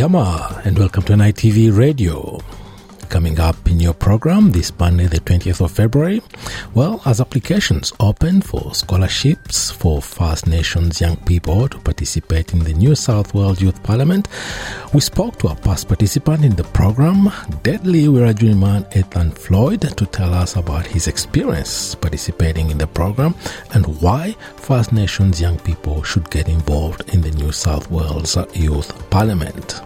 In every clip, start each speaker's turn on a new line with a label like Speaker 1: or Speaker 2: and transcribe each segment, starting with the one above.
Speaker 1: Yama, and welcome to NITV Radio. Coming up in your program this Monday, the 20th of February, well, as applications open for scholarships for First Nations young people to participate in the New South Wales Youth Parliament, we spoke to a past participant in the program, Deadly Wiradjuri man Ethan Floyd, to tell us about his experience participating in the program and why First Nations young people should get involved in the New South Wales Youth Parliament.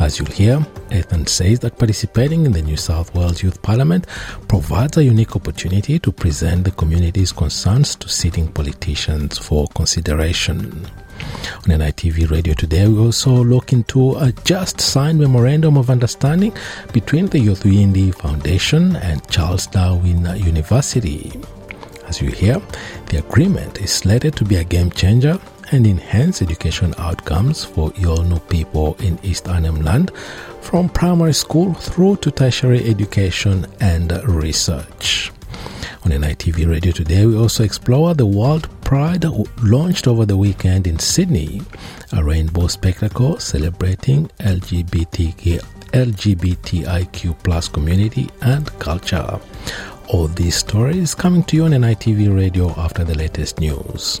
Speaker 1: As you'll hear, Ethan says that participating in the New South Wales Youth Parliament provides a unique opportunity to present the community's concerns to sitting politicians for consideration. On NITV Radio today, we also look into a just signed memorandum of understanding between the Youth Foundation and Charles Darwin University. As you hear, the agreement is slated to be a game changer and enhance education outcomes for Yolngu people in East Arnhem Land from primary school through to tertiary education and research. On NITV Radio today, we also explore the World Pride launched over the weekend in Sydney, a rainbow spectacle celebrating LGBTQ, LGBTIQ plus community and culture. All these stories coming to you on NITV Radio after the latest news.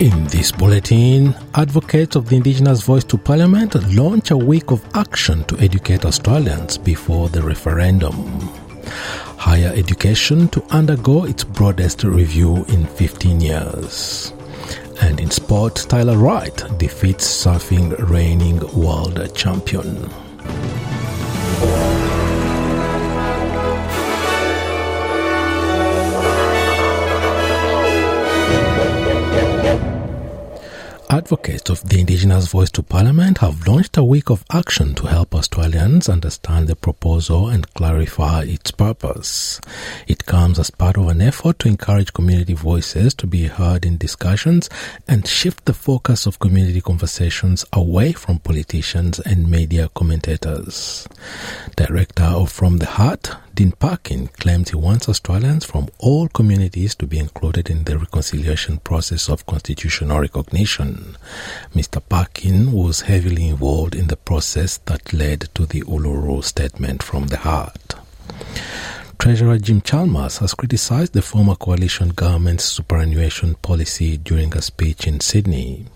Speaker 1: In this bulletin, advocates of the Indigenous Voice to Parliament launch a week of action to educate Australians before the referendum. Higher education to undergo its broadest review in 15 years. And in sport, Tyler Wright defeats surfing reigning world champion. Advocates of the Indigenous Voice to Parliament have launched a week of action to help Australians understand the proposal and clarify its purpose. It comes as part of an effort to encourage community voices to be heard in discussions and shift the focus of community conversations away from politicians and media commentators. Director of From the Heart, Dean Parkin claims he wants Australians from all communities to be included in the reconciliation process of constitutional recognition. Mr. Parkin was heavily involved in the process that led to the Uluru Statement from the Heart. Treasurer Jim Chalmers has criticized the former coalition government's superannuation policy during a speech in Sydney.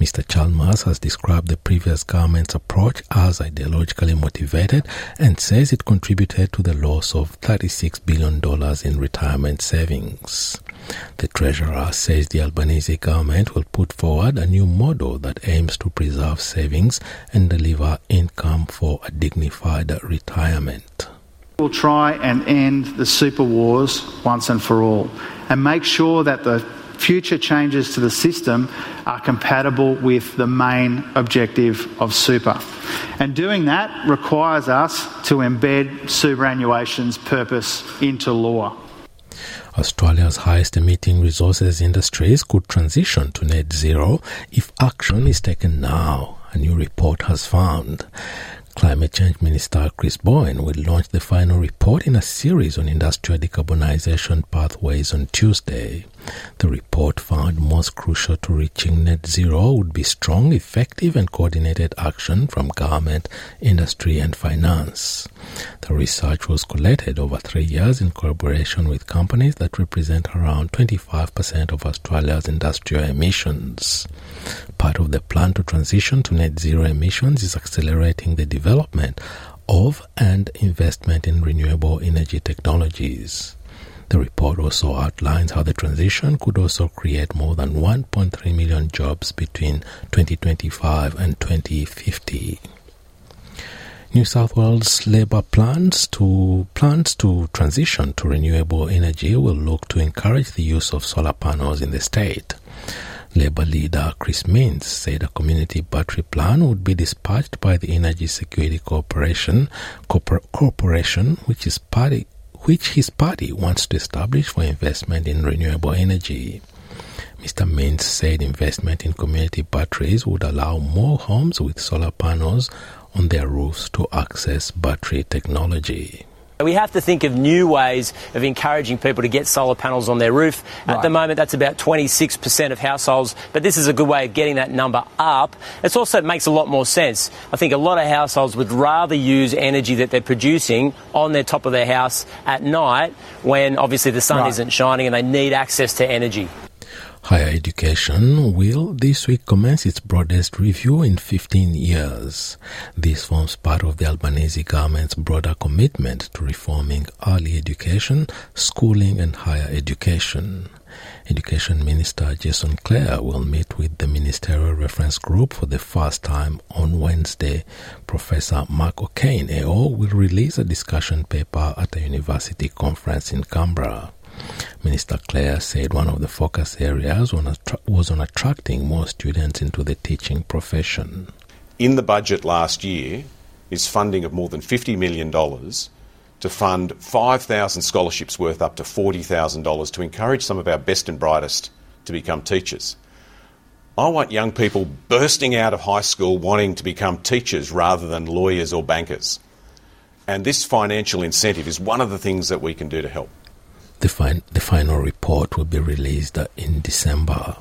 Speaker 1: Mr. Chalmers has described the previous government's approach as ideologically motivated and says it contributed to the loss of $36 billion in retirement savings. The Treasurer says the Albanese government will put forward a new model that aims to preserve savings and deliver income for a dignified retirement.
Speaker 2: We'll try and end the super wars once and for all and make sure that the future changes to the system are compatible with the main objective of super. And doing that requires us to embed superannuation's purpose into law.
Speaker 1: Australia's highest emitting resources industries could transition to net zero if action is taken now, a new report has found. Climate Change Minister Chris Bowen will launch the final report in a series on industrial decarbonisation pathways on Tuesday. The report found most crucial to reaching net zero would be strong, effective, and coordinated action from government, industry, and finance. The research was collected over three years in collaboration with companies that represent around 25% of Australia's industrial emissions. Part of the plan to transition to net zero emissions is accelerating the development of and investment in renewable energy technologies. The report also outlines how the transition could also create more than 1.3 million jobs between 2025 and 2050. New South Wales Labor plans to plans to transition to renewable energy will look to encourage the use of solar panels in the state. Labour leader Chris Minns said a community battery plan would be dispatched by the Energy Security Corporation, Corpor- Corporation which is party which his party wants to establish for investment in renewable energy. Mr. Minns said investment in community batteries would allow more homes with solar panels on their roofs to access battery technology.
Speaker 3: We have to think of new ways of encouraging people to get solar panels on their roof. At the moment, that's about 26% of households, but this is a good way of getting that number up. It also makes a lot more sense. I think a lot of households would rather use energy that they're producing on their top of their house at night when obviously the sun
Speaker 1: Right.
Speaker 3: isn't shining and they need access to energy.
Speaker 1: Higher education will this week commence its broadest review in 15 years. This forms part of the Albanese government's broader commitment to reforming early education, schooling, and higher education. Education Minister Jason Clare will meet with the Ministerial Reference Group for the first time on Wednesday. Professor Mark O'Kane AO will release a discussion paper at a university conference in Canberra. Minister Clare said one of the focus areas was on attracting more students into the teaching profession.
Speaker 4: in the budget last year is funding of more than $50 million to fund 5,000 scholarships worth up to $40,000 to encourage some of our best and brightest to become teachers. I want young people bursting out of high school wanting to become teachers rather than lawyers or bankers. And this financial incentive is one of the things that we can do to help.
Speaker 1: The, fin- the final report will be released in December.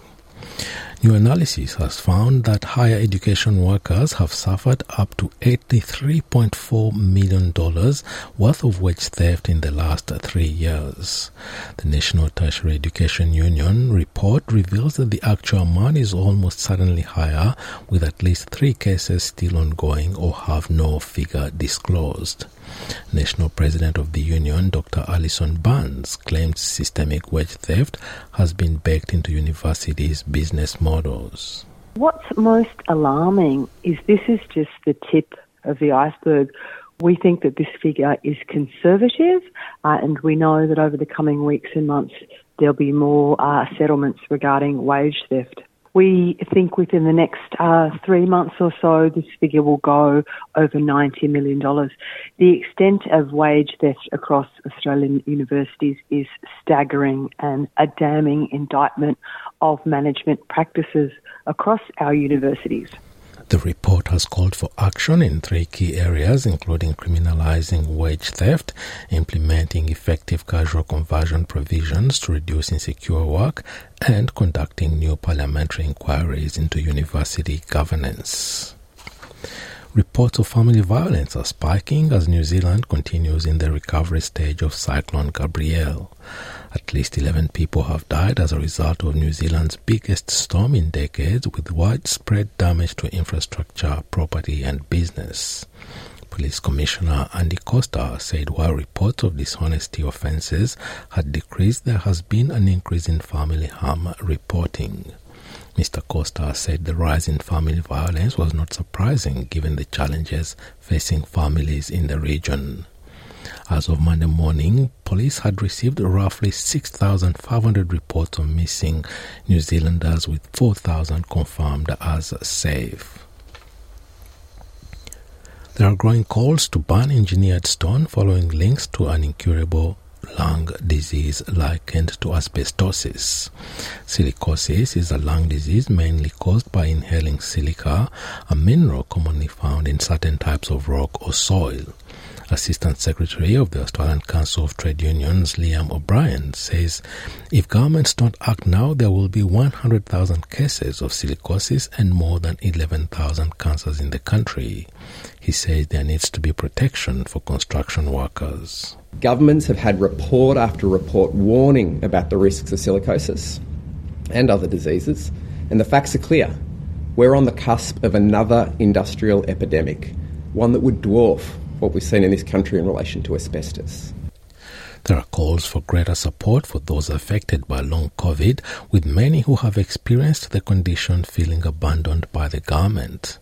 Speaker 1: New analysis has found that higher education workers have suffered up to $83.4 million worth of wage theft in the last three years. The National Tertiary Education Union report reveals that the actual amount is almost certainly higher, with at least three cases still ongoing or have no figure disclosed. National President of the Union, Dr. Alison Barnes, claimed systemic wage theft has been baked into universities' business models.
Speaker 5: What's most alarming is this is just the tip of the iceberg. We think that this figure is conservative, uh, and we know that over the coming weeks and months there'll be more uh, settlements regarding wage theft. We think within the next uh, three months or so, this figure will go over $90 million. The extent of wage theft across Australian universities is staggering and a damning indictment of management practices across our universities.
Speaker 1: The report has called for action in three key areas, including criminalizing wage theft, implementing effective casual conversion provisions to reduce insecure work, and conducting new parliamentary inquiries into university governance. Reports of family violence are spiking as New Zealand continues in the recovery stage of Cyclone Gabrielle. At least 11 people have died as a result of New Zealand's biggest storm in decades, with widespread damage to infrastructure, property, and business. Police Commissioner Andy Coster said while reports of dishonesty offences had decreased, there has been an increase in family harm reporting. Mr. Coster said the rise in family violence was not surprising given the challenges facing families in the region. As of Monday morning, police had received roughly 6,500 reports of missing New Zealanders, with 4,000 confirmed as safe. There are growing calls to ban engineered stone following links to an incurable lung disease likened to asbestosis. Silicosis is a lung disease mainly caused by inhaling silica, a mineral commonly found in certain types of rock or soil. Assistant Secretary of the Australian Council of Trade Unions, Liam O'Brien, says if governments don't act now, there will be 100,000 cases of silicosis and more than 11,000 cancers in the country. He says there needs to be protection for construction workers.
Speaker 6: Governments have had report after report warning about the risks of silicosis and other diseases, and the facts are clear. We're on the cusp of another industrial epidemic, one that would dwarf what we've seen in this country in relation to asbestos.
Speaker 1: There are calls for greater support for those affected by long COVID, with many who have experienced the condition feeling abandoned by the government.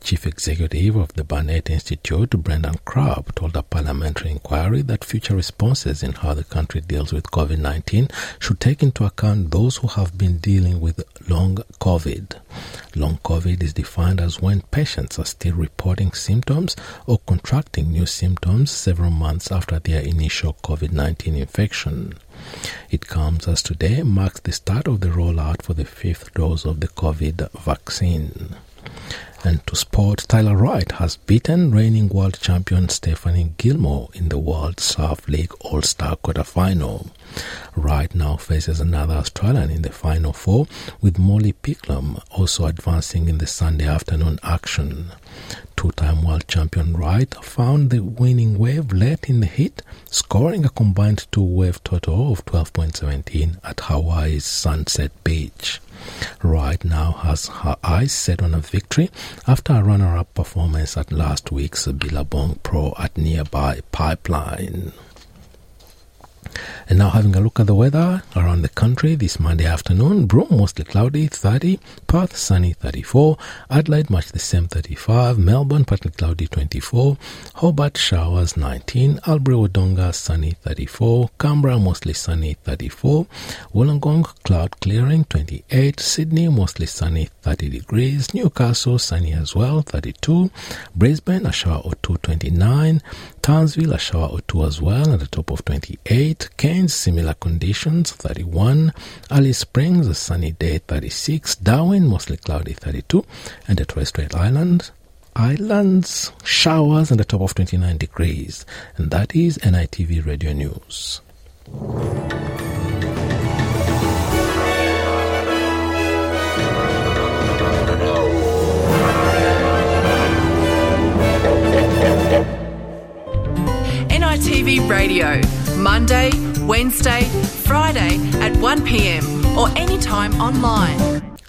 Speaker 1: Chief Executive of the Burnet Institute, Brendan Crabb, told a parliamentary inquiry that future responses in how the country deals with COVID 19 should take into account those who have been dealing with long COVID. Long COVID is defined as when patients are still reporting symptoms or contracting new symptoms several months after their initial COVID 19 infection. It comes as today marks the start of the rollout for the fifth dose of the COVID vaccine. And to sport, Tyler Wright has beaten reigning world champion Stephanie Gilmore in the World Surf League All Star quarterfinal. Wright now faces another Australian in the final four, with Molly Picklum also advancing in the Sunday afternoon action. Two time world champion Wright found the winning wave late in the heat, scoring a combined two wave total of 12.17 at Hawaii's Sunset Beach. Wright now has her eyes set on a victory after a runner up performance at last week's Billabong Pro at nearby Pipeline. And now having a look at the weather around the country this Monday afternoon. Broome mostly cloudy 30, Perth sunny 34, Adelaide much the same 35, Melbourne partly cloudy 24, Hobart showers 19, Albury Wodonga sunny 34, Canberra mostly sunny 34, Wollongong cloud clearing 28, Sydney mostly sunny 30 degrees, Newcastle sunny as well 32, Brisbane a shower or 2 29, Townsville a shower or 2 as well at the top of 28, Cairns similar conditions 31, Alice Springs a sunny day 36, Darwin mostly cloudy 32, and the Torres Strait Islands Islands showers and the top of 29 degrees. And that is NITV Radio News.
Speaker 7: NITV Radio, Monday, Wednesday, Friday at 1pm or anytime online.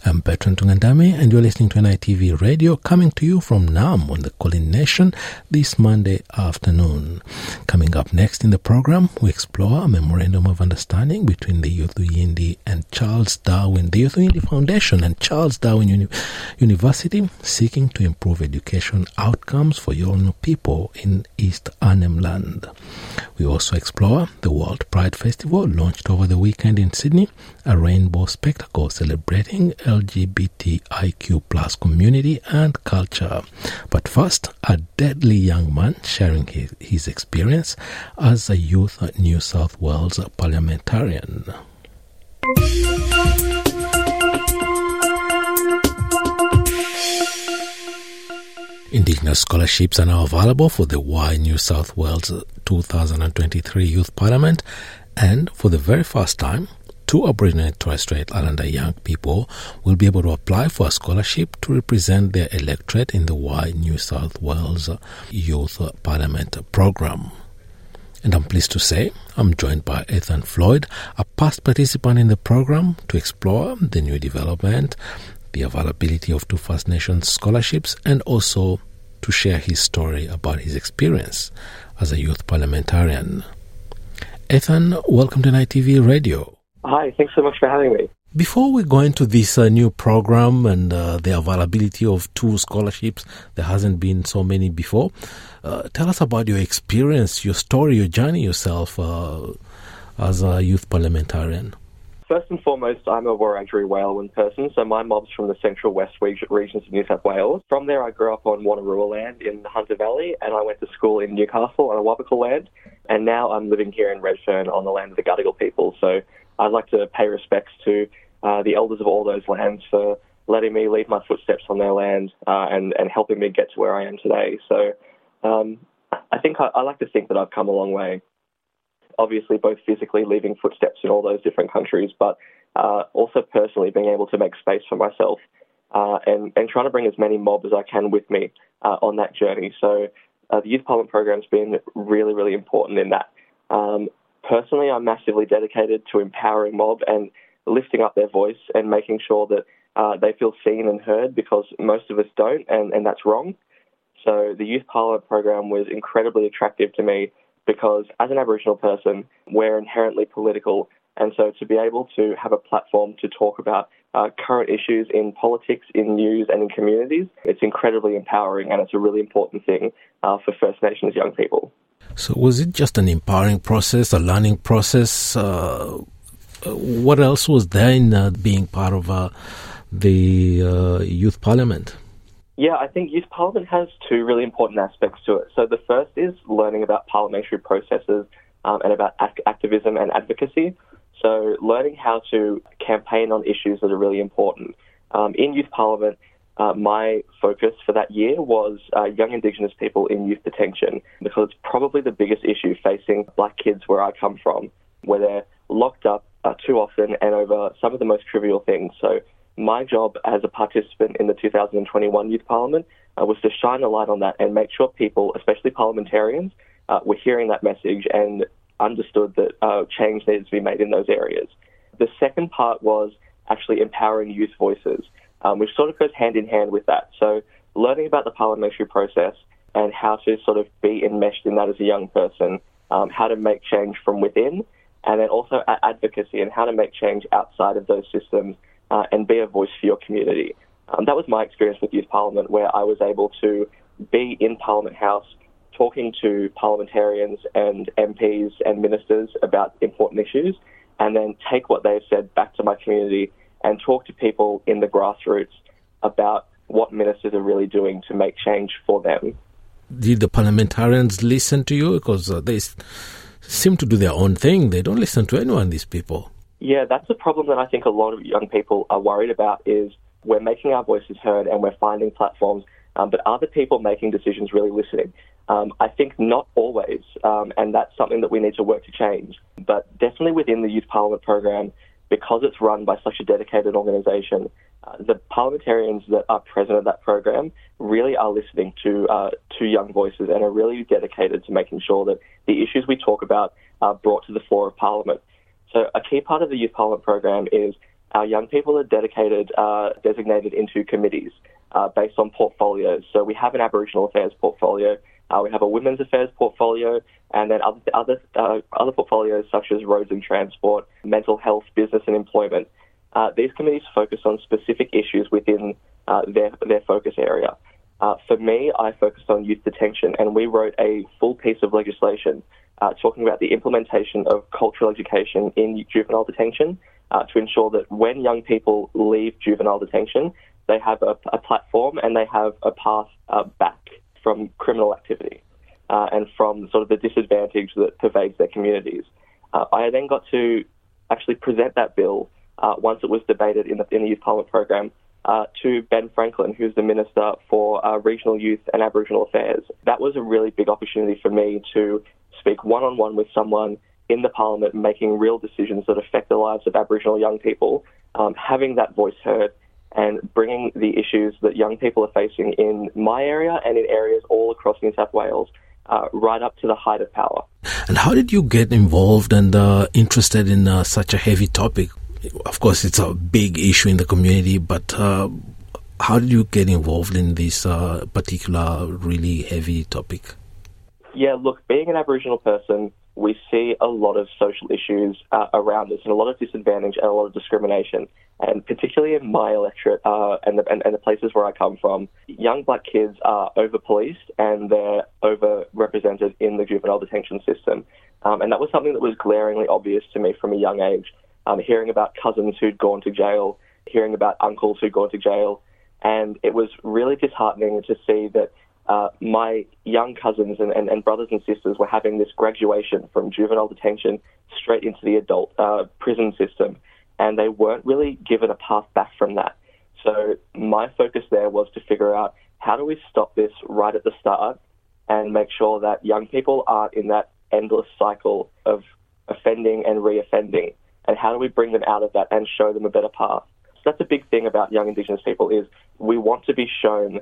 Speaker 1: I'm Bertrand Tungandame, and you're listening to NITV Radio coming to you from Naarm on the Kulin Nation this Monday afternoon. Coming up next in the program, we explore a memorandum of understanding between the Yothu Yindi and Charles Darwin, the Yothu Yindi Foundation and Charles Darwin Uni- University, seeking to improve education outcomes for young people in East Arnhem Land. We also explore the World Pride Festival launched over the weekend in Sydney, a rainbow spectacle celebrating LGBTIQ plus community and culture. But first, a deadly young man sharing his, his experience as a youth New South Wales parliamentarian. Indigenous scholarships are now available for the Y New South Wales 2023 Youth Parliament, and for the very first time, two Aboriginal Torres Strait Islander young people will be able to apply for a scholarship to represent their electorate in the Y New South Wales Youth Parliament program. And I'm pleased to say I'm joined by Ethan Floyd, a past participant in the program, to explore the new development, the availability of two First Nations scholarships, and also to share his story about his experience as a youth parliamentarian. Ethan, welcome to NITV Radio.
Speaker 8: Hi, thanks so much for having me.
Speaker 1: Before we go into this uh, new program and uh, the availability of two scholarships, there hasn't been so many before. Uh, tell us about your experience, your story, your journey yourself uh, as a youth parliamentarian.
Speaker 8: First and foremost, I'm a Wiradjuri Wailwan person, so my mob's from the central west regions of New South Wales. From there, I grew up on Wonnarua land in Hunter Valley, and I went to school in Newcastle on Awabakal land, and now I'm living here in Redfern on the land of the Gadigal people. So I'd like to pay respects to uh, the elders of all those lands for letting me leave my footsteps on their land uh, and, and helping me get to where I am today. So um, I think I, I like to think that I've come a long way. Obviously, both physically leaving footsteps in all those different countries, but uh, also personally being able to make space for myself uh, and, and trying to bring as many mob as I can with me uh, on that journey. So uh, the Youth Parliament program's been really, really important in that. Um, personally, I'm massively dedicated to empowering mob and lifting up their voice and making sure that uh, they feel seen and heard because most of us don't, and, and that's wrong. So the Youth Parliament program was incredibly attractive to me because as an Aboriginal person, we're inherently political. And so to be able to have a platform to talk about uh, current issues in politics, in news, and in communities, it's incredibly empowering and it's a really important thing uh, for First Nations young people.
Speaker 1: So, was it just an empowering process, a learning process? Uh, what else was there in uh, being part of uh, the uh, Youth Parliament?
Speaker 8: Yeah, I think Youth Parliament has two really important aspects to it. So, the first is learning about parliamentary processes um, and about ac- activism and advocacy. So, learning how to campaign on issues that are really important. Um, in Youth Parliament, uh, my focus for that year was uh, young Indigenous people in youth detention because it's probably the biggest issue facing black kids where I come from, where they're locked up uh, too often and over some of the most trivial things. So, my job as a participant in the 2021 Youth Parliament uh, was to shine a light on that and make sure people, especially parliamentarians, uh, were hearing that message and understood that uh, change needed to be made in those areas. The second part was actually empowering youth voices, um, which sort of goes hand in hand with that. So, learning about the parliamentary process and how to sort of be enmeshed in that as a young person, um, how to make change from within, and then also advocacy and how to make change outside of those systems uh, and be a voice for your community. Um, that was my experience with Youth Parliament, where I was able to be in Parliament House talking to parliamentarians and MPs and ministers about important issues, and then take what they've said back to my community and talk to people in the grassroots about what ministers are really doing to make change for them.
Speaker 1: Did the parliamentarians listen to you? Because uh, they seem to do their own thing. They don't listen to anyone, these people.
Speaker 8: Yeah, that's a problem that I think a lot of young people are worried about is we're making our voices heard and we're finding platforms, um, but are the people making decisions really listening? Um, I think not always, um, and that's something that we need to work to change. But definitely within the Youth Parliament program, because it's run by such a dedicated organisation, uh, the parliamentarians that are present at that program really are listening to uh, to young voices and are really dedicated to making sure that the issues we talk about are brought to the floor of Parliament. So a key part of the Youth Parliament program is our young people are dedicated, uh, designated into committees uh, based on portfolios. So we have an Aboriginal Affairs portfolio, uh, we have a Women's Affairs portfolio, and then other other uh, other portfolios such as roads and transport, mental health, business and employment. Uh, these committees focus on specific issues within uh, their their focus area. for me, I focused on youth detention, and we wrote a full piece of legislation uh, talking about the implementation of cultural education in juvenile detention uh, to ensure that when young people leave juvenile detention, they have a, a platform and they have a path uh, back from criminal activity uh, and from sort of the disadvantage that pervades their communities. Uh, I then got to actually present that bill uh, once it was debated in the, in the Youth Parliament program uh, to Ben Franklin, who's the Minister for uh, Regional Youth and Aboriginal Affairs. That was a really big opportunity for me to speak one on one with someone in the Parliament making real decisions that affect the lives of Aboriginal young people, um, having that voice heard and bringing the issues that young people are facing in my area and in areas all across New South Wales uh, right up to the height of power.
Speaker 1: And how did you get involved and uh, interested in uh, such a heavy topic? Of course, it's a big issue in the community, but uh, how did you get involved in this uh, particular really heavy topic?
Speaker 8: Yeah, look, being an Aboriginal person, we see a lot of social issues uh, around us and a lot of disadvantage and a lot of discrimination. And particularly in my electorate uh, and, the, and, and, the places where I come from, young black kids are over policed and they're over-represented in the juvenile detention system. Um, and that was something that was glaringly obvious to me from a young age. Um, hearing about cousins who'd gone to jail, hearing about uncles who'd gone to jail. And it was really disheartening to see that uh, my young cousins and, and, and, brothers and sisters were having this graduation from juvenile detention straight into the adult uh, prison system, and they weren't really given a path back from that. So my focus there was to figure out how do we stop this right at the start and make sure that young people aren't in that endless cycle of offending and reoffending. And how do we bring them out of that and show them a better path? So that's a big thing about young Indigenous people is we want to be shown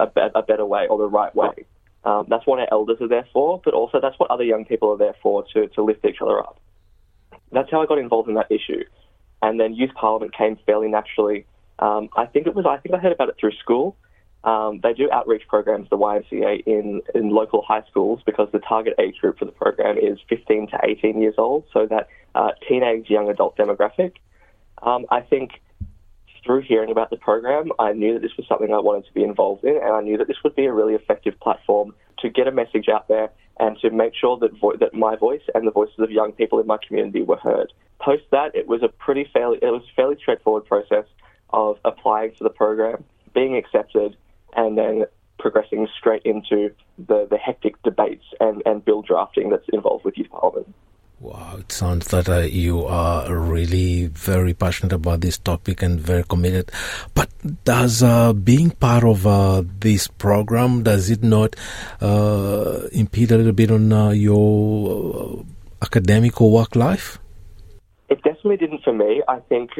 Speaker 8: a, be- a better way or the right way. Um, that's what our elders are there for, but also that's what other young people are there for to, to lift each other up. That's how I got involved in that issue. And then youth parliament came fairly naturally. Um, I think it was, I think I heard about it through school. Um, they do outreach programs, the YMCA, in, in local high schools because the target age group for the program is 15 to 18 years old, so that uh, teenage young adult demographic. Um, I think through hearing about the program, I knew that this was something I wanted to be involved in, and I knew that this would be a really effective platform to get a message out there and to make sure that vo- that my voice and the voices of young people in my community were heard. Post that, it was a pretty fairly it was a fairly straightforward process of applying for the program, being accepted, and then progressing straight into the, the hectic debates and, and bill drafting that's involved with youth parliament.
Speaker 1: Wow, it sounds that uh, you are really very passionate about this topic and very committed. But does uh, being part of uh, this program does it not uh, impede a little bit on uh, your uh, academic or work life?
Speaker 8: It definitely didn't for me. I think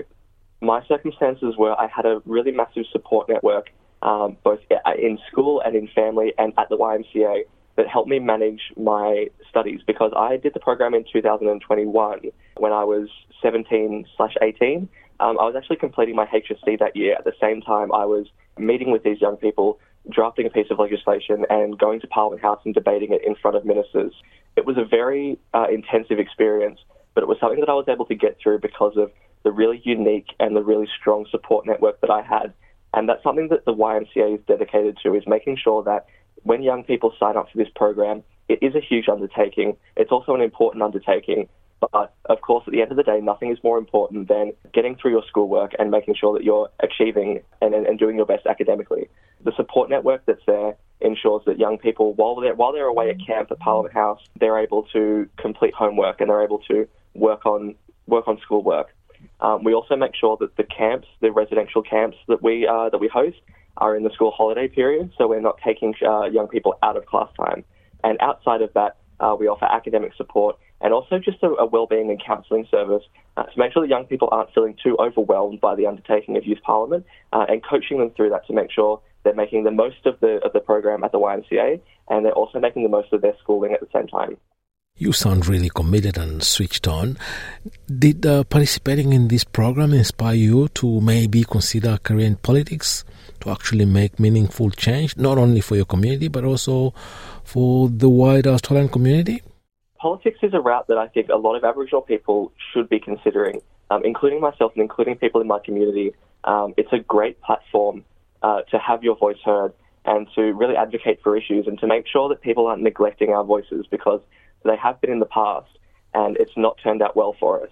Speaker 8: my circumstances were I had a really massive support network, um, both in school and in family and at the YMCA, that helped me manage my studies because I did the program in 2021 when I was 17 slash 18. Um, I was actually completing my HSC that year. At the same time, I was meeting with these young people, drafting a piece of legislation, and going to Parliament House and debating it in front of ministers. It was a very uh, intensive experience, but it was something that I was able to get through because of the really unique and the really strong support network that I had. And that's something that the YMCA is dedicated to, is making sure that when young people sign up for this program, it is a huge undertaking. It's also an important undertaking. But of course, at the end of the day, nothing is more important than getting through your schoolwork and making sure that you're achieving and, and, doing your best academically. The support network that's there ensures that young people, while they're, while they're away at camp at Parliament House, they're able to complete homework and they're able to work on work on schoolwork. Um, we also make sure that the camps, the residential camps that we uh, that we host, are in the school holiday period, so we're not taking uh, young people out of class time. And outside of that, uh, we offer academic support and also just a, a well-being and counselling service uh, to make sure that young people aren't feeling too overwhelmed by the undertaking of youth parliament, uh, and coaching them through that to make sure they're making the most of the of the program at the YMCA, and they're also making the most of their schooling at the same time.
Speaker 1: You sound really committed and switched on. Did uh, participating in this program inspire you to maybe consider a career in politics to actually make meaningful change, not only for your community, but also for the wider Australian community?
Speaker 8: Politics is a route that I think a lot of Aboriginal people should be considering, um, including myself and including people in my community. Um, it's a great platform uh, to have your voice heard and to really advocate for issues and to make sure that people aren't neglecting our voices because they have been in the past, and it's not turned out well for us.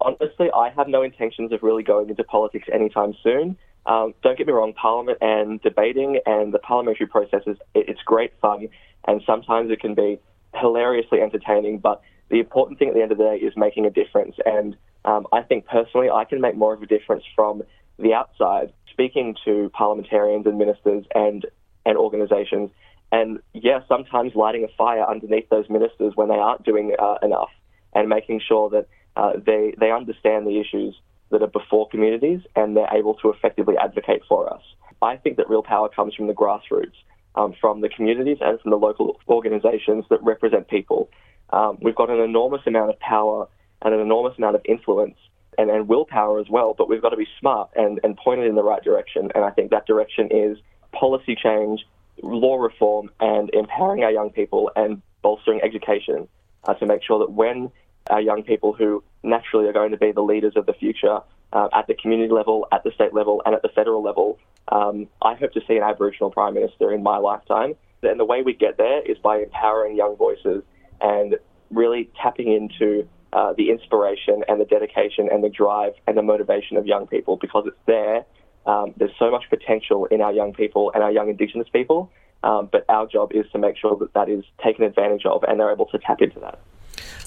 Speaker 8: Honestly, I have no intentions of really going into politics anytime soon. Um, don't get me wrong, Parliament and debating and the parliamentary process is it's great fun, and sometimes it can be hilariously entertaining. But the important thing at the end of the day is making a difference, and um, I think personally I can make more of a difference from the outside, speaking to parliamentarians and ministers and and organisations and yeah, sometimes lighting a fire underneath those ministers when they aren't doing uh, enough, and making sure that uh, they they understand the issues that are before communities and they're able to effectively advocate for us. I think that real power comes from the grassroots, um, from the communities and from the local organisations that represent people. Um, we've got an enormous amount of power and an enormous amount of influence and, and willpower as well, but we've got to be smart and, and point it in the right direction. And I think that direction is policy change law reform and empowering our young people and bolstering education uh, to make sure that when our young people who naturally are going to be the leaders of the future uh, at the community level, at the state level, and at the federal level, um, I hope to see an Aboriginal Prime Minister in my lifetime. And the way we get there is by empowering young voices and really tapping into uh, the inspiration and the dedication and the drive and the motivation of young people because it's there um, there's so much potential in our young people and our young Indigenous people, um, but our job is to make sure that that is taken advantage of and they're able to tap into that.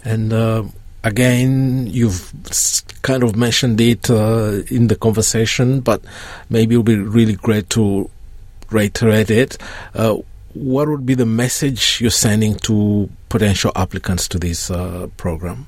Speaker 1: And uh, again, you've kind of mentioned it uh, in the conversation, but maybe it would be really great to reiterate it. Uh, what would be the message you're sending to potential applicants to this uh, program?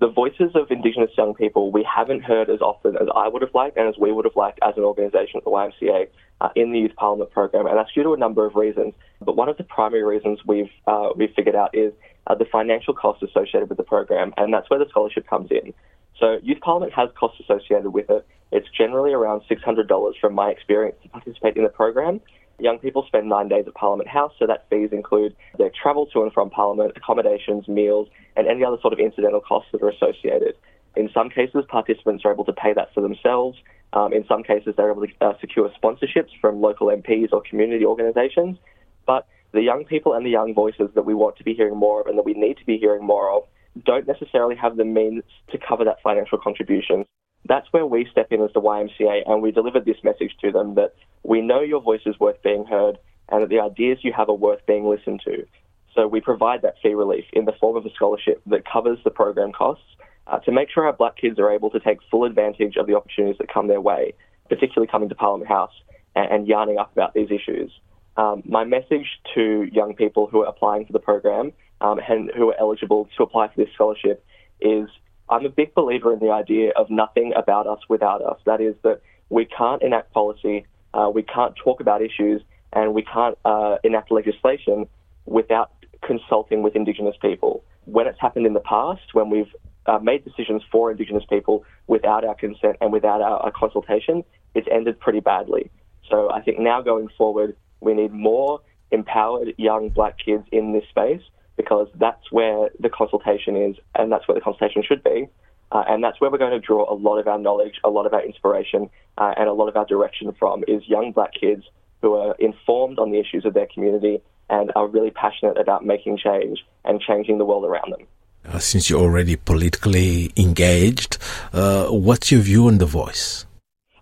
Speaker 8: The voices of Indigenous young people we haven't heard as often as I would have liked and as we would have liked as an organisation at the YMCA uh, in the Youth Parliament program, and that's due to a number of reasons. But one of the primary reasons we've uh, we've figured out is uh, the financial costs associated with the program, and that's where the scholarship comes in. So Youth Parliament has costs associated with it. It's generally around $600 from my experience to participate in the program. Young people spend nine days at Parliament House, so that fees include their travel to and from Parliament, accommodations, meals, and any other sort of incidental costs that are associated. In some cases, participants are able to pay that for themselves. Um, in some cases, they're able to uh, secure sponsorships from local MPs or community organisations. But the young people and the young voices that we want to be hearing more of and that we need to be hearing more of don't necessarily have the means to cover that financial contribution. That's where we step in as the YMCA and we deliver this message to them that we know your voice is worth being heard and that the ideas you have are worth being listened to. So we provide that fee relief in the form of a scholarship that covers the program costs uh, to make sure our black kids are able to take full advantage of the opportunities that come their way, particularly coming to Parliament House and, and yarning up about these issues. Um, my message to young people who are applying for the program um, and who are eligible to apply for this scholarship is I'm a big believer in the idea of nothing about us without us. That is, that we can't enact policy, uh, we can't talk about issues, and we can't uh, enact legislation without consulting with Indigenous people. When it's happened in the past, when we've uh, made decisions for Indigenous people without our consent and without our, our consultation, it's ended pretty badly. So I think now going forward, we need more empowered young black kids in this space because that's where the consultation is and that's where the consultation should be. Uh, and that's where we're going to draw a lot of our knowledge, a lot of our inspiration, uh, and a lot of our direction from is young black kids who are informed on the issues of their community and are really passionate about making change and changing the world around them.
Speaker 1: Uh, since you're already politically engaged, uh, what's your view on The Voice?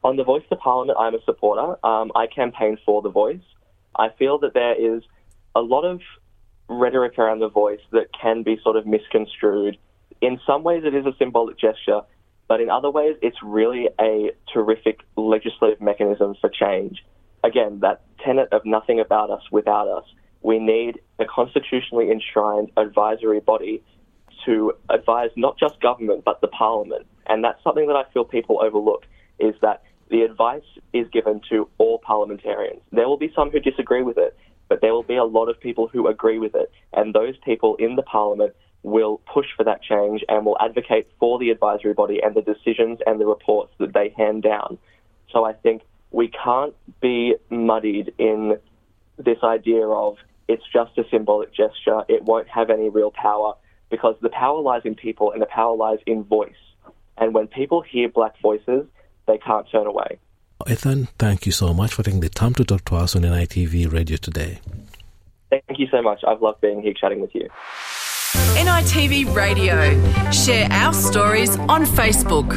Speaker 8: On The Voice to Parliament, I'm a supporter. Um, I campaign for The Voice. I feel that there is a lot of rhetoric around The Voice that can be sort of misconstrued. In some ways, it is a symbolic gesture, but in other ways, it's really a terrific legislative mechanism for change. Again, that tenet of nothing about us without us. We need a constitutionally enshrined advisory body to advise not just government but the parliament. And that's something that I feel people overlook is that the advice is given to all parliamentarians. There will be some who disagree with it, but there will be a lot of people who agree with it. And those people in the parliament will push for that change and will advocate for the advisory body and the decisions and the reports that they hand down. So I think we can't be muddied in this idea of it's just a symbolic gesture, it won't have any real power because the power lies in people and the power lies in voice. And when people hear black voices, they can't turn away.
Speaker 1: Ethan, thank you so much for taking the time to talk to us on NITV Radio today.
Speaker 8: Thank you so much. I've loved being here chatting with you.
Speaker 7: NITV Radio. Share our stories on Facebook.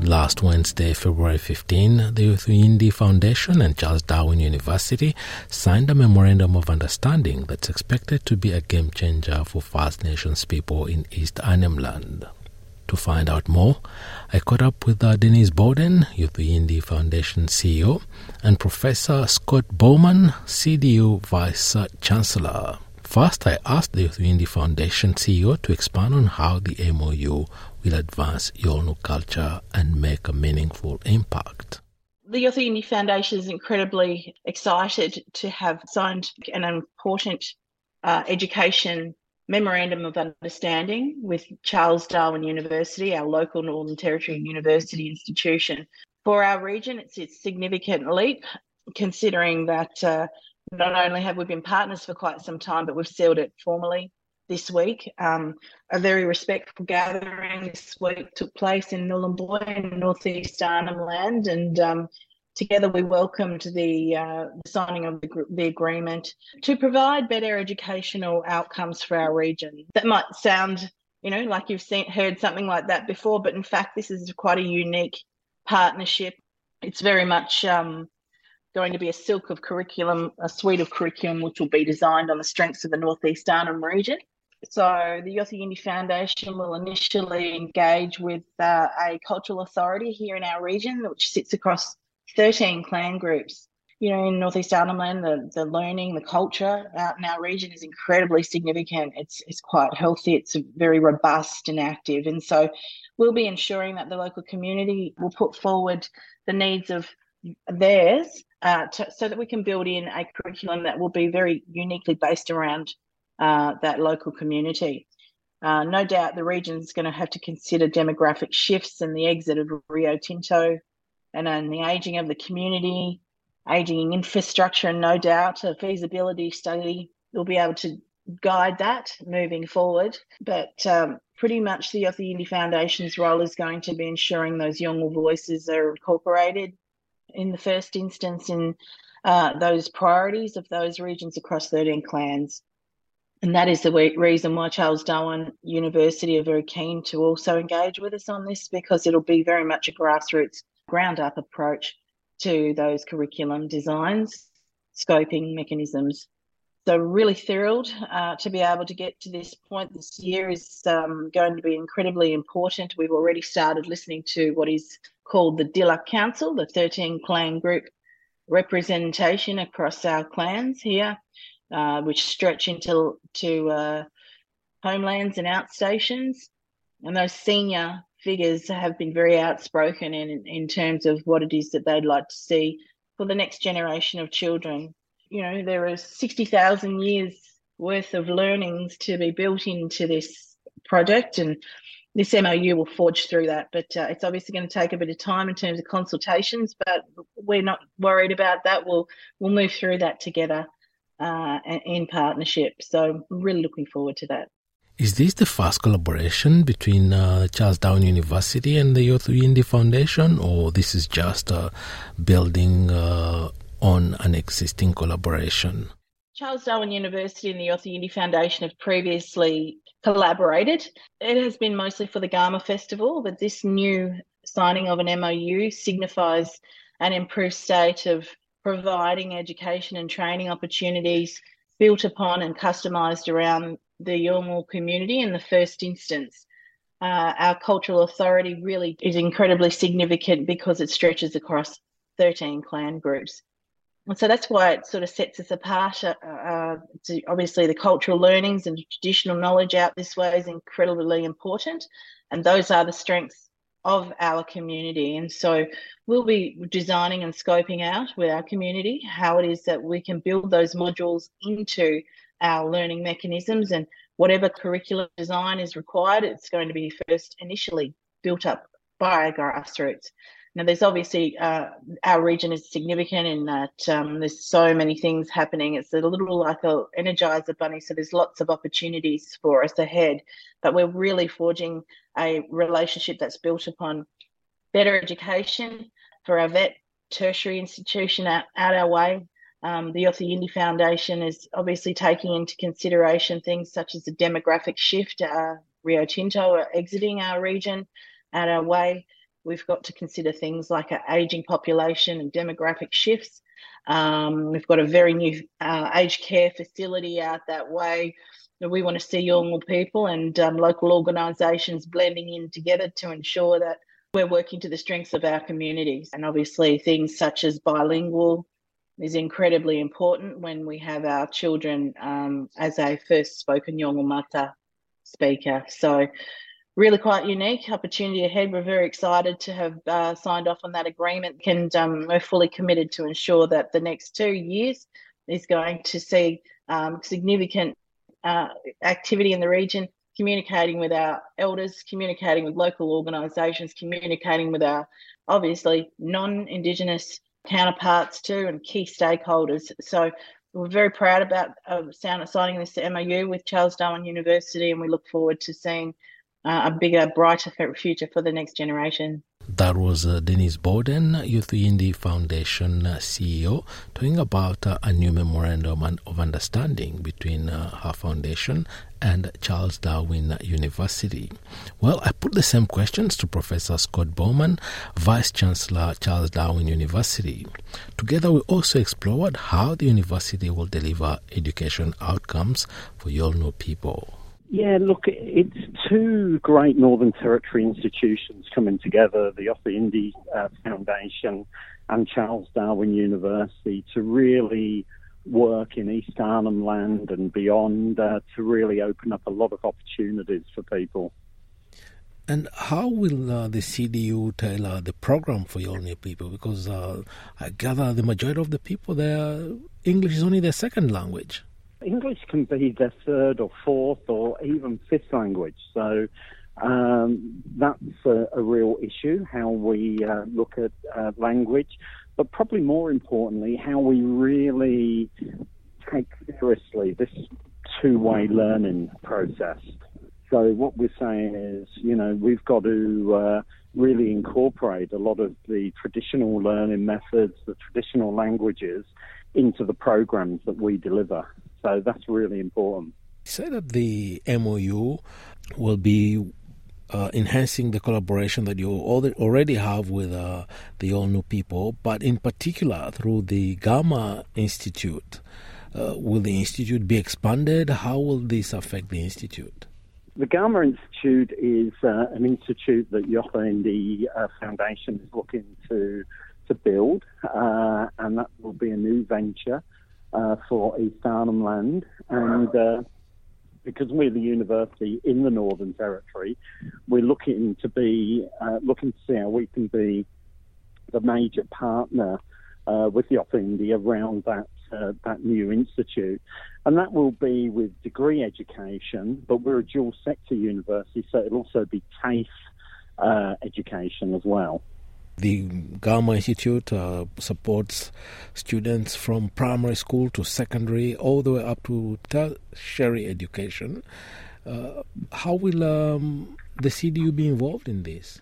Speaker 1: Last Wednesday, February 15, the Yindi Foundation and Charles Darwin University signed a memorandum of understanding that's expected to be a game changer for First Nations people in East Arnhem Land. To find out more, I caught up with uh, Denise Bowden, Yothu Yindi Foundation CEO, and Professor Scott Bowman, CDU Vice Chancellor. First, I asked the Yothu Yindi Foundation CEO to expand on how the MOU will advance Yolngu culture and make a meaningful impact.
Speaker 9: The Yothu Yindi Foundation is incredibly excited to have signed an important uh, education memorandum of understanding with Charles Darwin University, our local Northern Territory University institution. For our region, it's a significant leap, considering that uh, not only have we been partners for quite some time, but we've sealed it formally this week. Um, a very respectful gathering this week took place in Nhulunbuy in northeast Arnhem Land, and um, together we welcomed the, uh, signing of the, the, agreement to provide better educational outcomes for our region. That might sound, you know, like you've seen heard something like that before, but in fact, this is quite a unique partnership. It's very much um, going to be a silk of curriculum, a suite of curriculum which will be designed on the strengths of the Northeast Arnhem region. So the Yothu Yindi Foundation will initially engage with uh, a cultural authority here in our region, which sits across 13 clan groups. you know, in Northeast Arnhem Land, the, the learning, the culture out in our region is incredibly significant. It's it's quite healthy. It's very robust and active, and so we'll be ensuring that the local community will put forward the needs of theirs uh, to, so that we can build in a curriculum that will be very uniquely based around uh, that local community. Uh, no doubt the region is going to have to consider demographic shifts and the exit of Rio Tinto and then the ageing of the community, ageing infrastructure, and no doubt a feasibility study will be able to guide that moving forward. But um, pretty much the Yindi Foundation's role is going to be ensuring those Yolngu voices are incorporated in the first instance in uh, those priorities of those regions across 13 clans. And that is the reason why Charles Darwin University are very keen to also engage with us on this because it'll be very much a grassroots, ground up approach to those curriculum designs, scoping mechanisms. So, really thrilled uh, to be able to get to this point. This year is um, going to be incredibly important. We've already started listening to what is called the Dilak Council, the 13 clan group representation across our clans here, uh, which stretch into to uh, homelands and outstations. And those senior figures have been very outspoken in, in terms of what it is that they'd like to see for the next generation of children. You know, there are 60,000 years worth of learnings to be built into this project, and this MOU will forge through that. But uh, it's obviously going to take a bit of time in terms of consultations, but we're not worried about that. We'll we'll move through that together uh, in partnership. So really looking forward to that.
Speaker 1: Is this the first collaboration between uh, Charles Darwin University and the Yothu Yindi Foundation, or this is just uh, building uh, on an existing collaboration?
Speaker 9: Charles Darwin University and the Yothu Yindi Foundation have previously collaborated. It has been mostly for the Garma Festival, but this new signing of an MOU signifies an improved state of providing education and training opportunities built upon and customised around the Yolngu community in the first instance. Uh, our cultural authority really is incredibly significant because it stretches across 13 clan groups. And so that's why it sort of sets us apart. Uh, uh, obviously, the cultural learnings and traditional knowledge out this way is incredibly important. And those are the strengths of our community. And so we'll be designing and scoping out with our community how it is that we can build those modules into our learning mechanisms and whatever curriculum design is required, it's going to be first initially built up by our grassroots. Now, there's obviously uh, our region is significant in that um, there's so many things happening. It's a little like a energizer bunny, so there's lots of opportunities for us ahead. But we're really forging a relationship that's built upon better education for our vet tertiary institution out, out our way, um, the Yothu Yindi Foundation is obviously taking into consideration things such as the demographic shift. Uh, Rio Tinto are exiting our region out our way. We've got to consider things like an aging population and demographic shifts. Um, we've got a very new uh, aged care facility out that way. We want to see Yolngu people and um, local organisations blending in together to ensure that we're working to the strengths of our communities. And obviously, things such as bilingual is incredibly important when we have our children um, as a first spoken Yolngu Matha speaker. So, really quite unique opportunity ahead. We're very excited to have uh, signed off on that agreement, and um, we're fully committed to ensure that the next two years is going to see um, significant uh, activity in the region. Communicating with our elders, communicating with local organisations, communicating with our obviously non Indigenous counterparts too and key stakeholders. So we're very proud about uh, signing this MOU with Charles Darwin University, and we look forward to seeing uh, a bigger, brighter future for the next generation.
Speaker 1: That was uh, Denise Bowden, Yothu Yindi Foundation uh, CEO, talking about uh, a new memorandum of understanding between uh, her foundation and Charles Darwin University. Well, I put the same questions to Professor Scott Bowman, Vice Chancellor Charles Darwin University. Together, we also explored how the university will deliver education outcomes for Yolngu people.
Speaker 10: Yeah, look, it's two great Northern Territory institutions coming together, the Yothu Yindi uh, Foundation and Charles Darwin University, to really work in East Arnhem Land and beyond uh, to really open up a lot of opportunities for people.
Speaker 1: And how will uh, the CDU tailor the program for Yolngu people? Because uh, I gather the majority of the people there, English is only their second language.
Speaker 10: English can be their third or fourth or even fifth language. So um, that's a, a, real issue, how we uh, look at uh, language, but probably more importantly, how we really take seriously this two way learning process. So, what we're saying is, you know, we've got to uh, really incorporate a lot of the traditional learning methods, the traditional languages into the programs that we deliver. So that's really important.
Speaker 1: You say that the MOU will be uh, enhancing the collaboration that you already have with uh, the Yolngu people, but in particular through the Garma Institute. Uh, will the institute be expanded? How will this affect the institute?
Speaker 10: The Garma Institute is uh, an institute that Yothu Yindi uh, Foundation is looking to to build, uh, and that will be a new venture uh, for East Arnhem Land. And uh, because we're the university in the Northern Territory, we're looking to be uh, looking to see how we can be the major partner uh, with Yothu Yindi around that uh, that new institute, and that will be with degree education. But we're a dual sector university, so it'll also be TAFE uh, education as well.
Speaker 1: The Garma Institute uh, supports students from primary school to secondary, all the way up to tertiary education. Uh, how will um, the CDU be involved in this?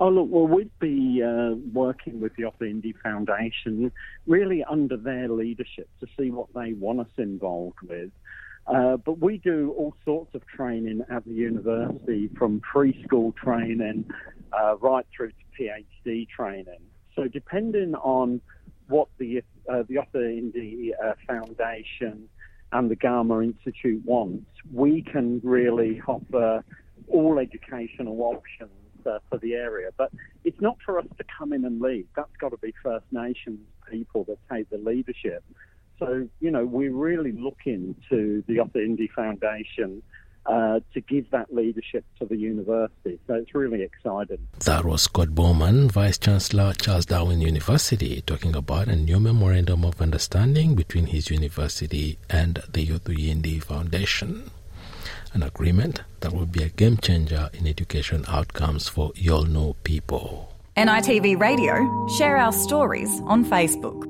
Speaker 10: Oh, look, well, we'd be uh, working with the Yothu Yindi Foundation really under their leadership to see what they want us involved with. Uh, but we do all sorts of training at the university, from preschool training uh, right through to PhD training. So depending on what the uh, the Yothu Yindi uh, Foundation and the Garma Institute wants, we can really offer all educational options uh, for the area. But it's not for us to come in and lead. That's got to be First Nations people that take the leadership. So, you know, we're really looking to the Yothu Yindi Foundation uh, to give that leadership to the university. So it's really exciting.
Speaker 1: That was Scott Bowman, Vice Chancellor Charles Darwin University, talking about a new memorandum of understanding between his university and the Yothu Yindi Foundation. An agreement that will be a game changer in education outcomes for Yolngu people.
Speaker 11: NITV Radio, share our stories on Facebook.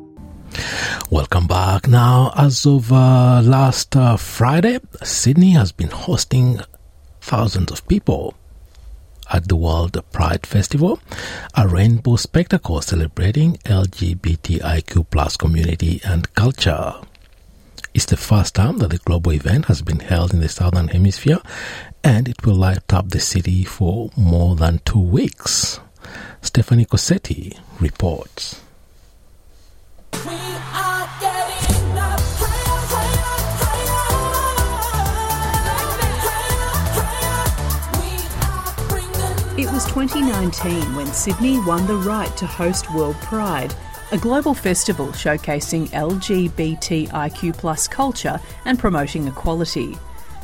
Speaker 1: Welcome back. Now, as of uh, last uh, Friday, Sydney has been hosting thousands of people at the World Pride Festival, a rainbow spectacle celebrating LGBTIQ plus community and culture. It's the first time that the global event has been held in the Southern Hemisphere, and it will light up the city for more than two weeks. Stephanie Corsetti reports.
Speaker 12: It was 2019 when Sydney won the right to host World Pride, a global festival showcasing LGBTIQ culture and promoting equality.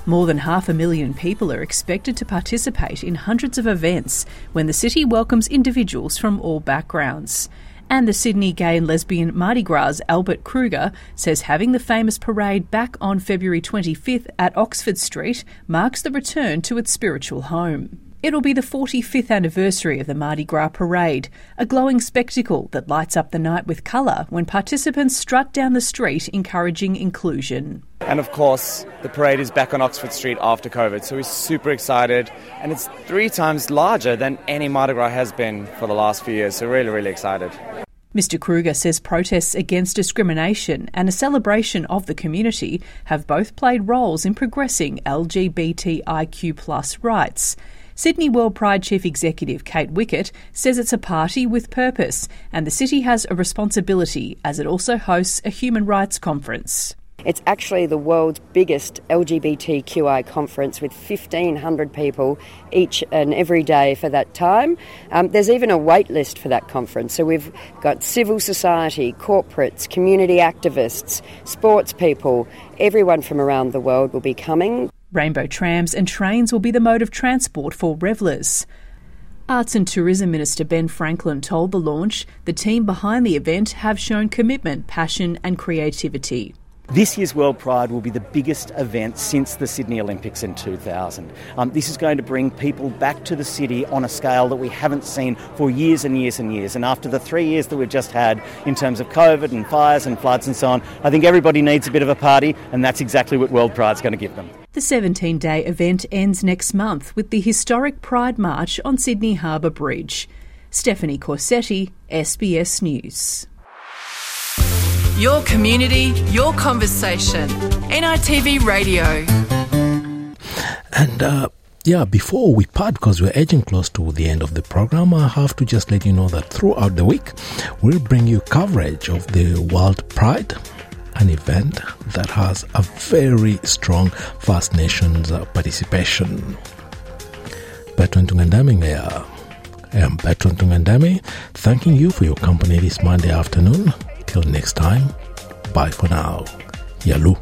Speaker 12: More than half a million people are expected to participate in hundreds of events when the city welcomes individuals from all backgrounds. And the Sydney gay and lesbian Mardi Gras Albert Kruger says having the famous parade back on February 25th at Oxford Street marks the return to its spiritual home. It'll be the 45th anniversary of the Mardi Gras Parade, a glowing spectacle that lights up the night with colour when participants strut down the street encouraging inclusion.
Speaker 13: And of course, the parade is back on Oxford Street after COVID, so we're super excited. And it's three times larger than any Mardi Gras has been for the last few years, so really, really excited.
Speaker 12: Mr. Kruger says protests against discrimination and a celebration of the community have both played roles in progressing LGBTIQ rights. Sydney World Pride Chief Executive Kate Wickett says it's a party with purpose and the city has a responsibility as it also hosts a human rights conference.
Speaker 14: It's actually the world's biggest LGBTQI conference with 1,500 people each and every day for that time. Um, there's even a wait list for that conference. So we've got civil society, corporates, community activists, sports people, everyone from around the world will be coming.
Speaker 12: Rainbow trams and trains will be the mode of transport for revellers. Arts and Tourism Minister Ben Franklin told the launch the team behind the event have shown commitment, passion, and creativity.
Speaker 15: This year's World Pride will be the biggest event since the Sydney Olympics in 2000. Um, this is going to bring people back to the city on a scale that we haven't seen for years and years and years. And after the three years that we've just had in terms of COVID and fires and floods and so on, I think everybody needs a bit of a party, and that's exactly what World Pride's going to give them.
Speaker 12: The 17 day event ends next month with the historic Pride March on Sydney Harbour Bridge. Stephanie Corsetti, SBS News.
Speaker 7: Your community, your conversation. NITV Radio.
Speaker 1: And uh, yeah, before we part, because we're edging close to the end of the program, I have to just let you know that throughout the week, we'll bring you coverage of the World Pride, an event that has a very strong First Nations uh, participation. Bertrand Tungandame. I am Bertrand Tungandame, thanking you for your company this Monday afternoon. Till next time, bye for now. Yalu.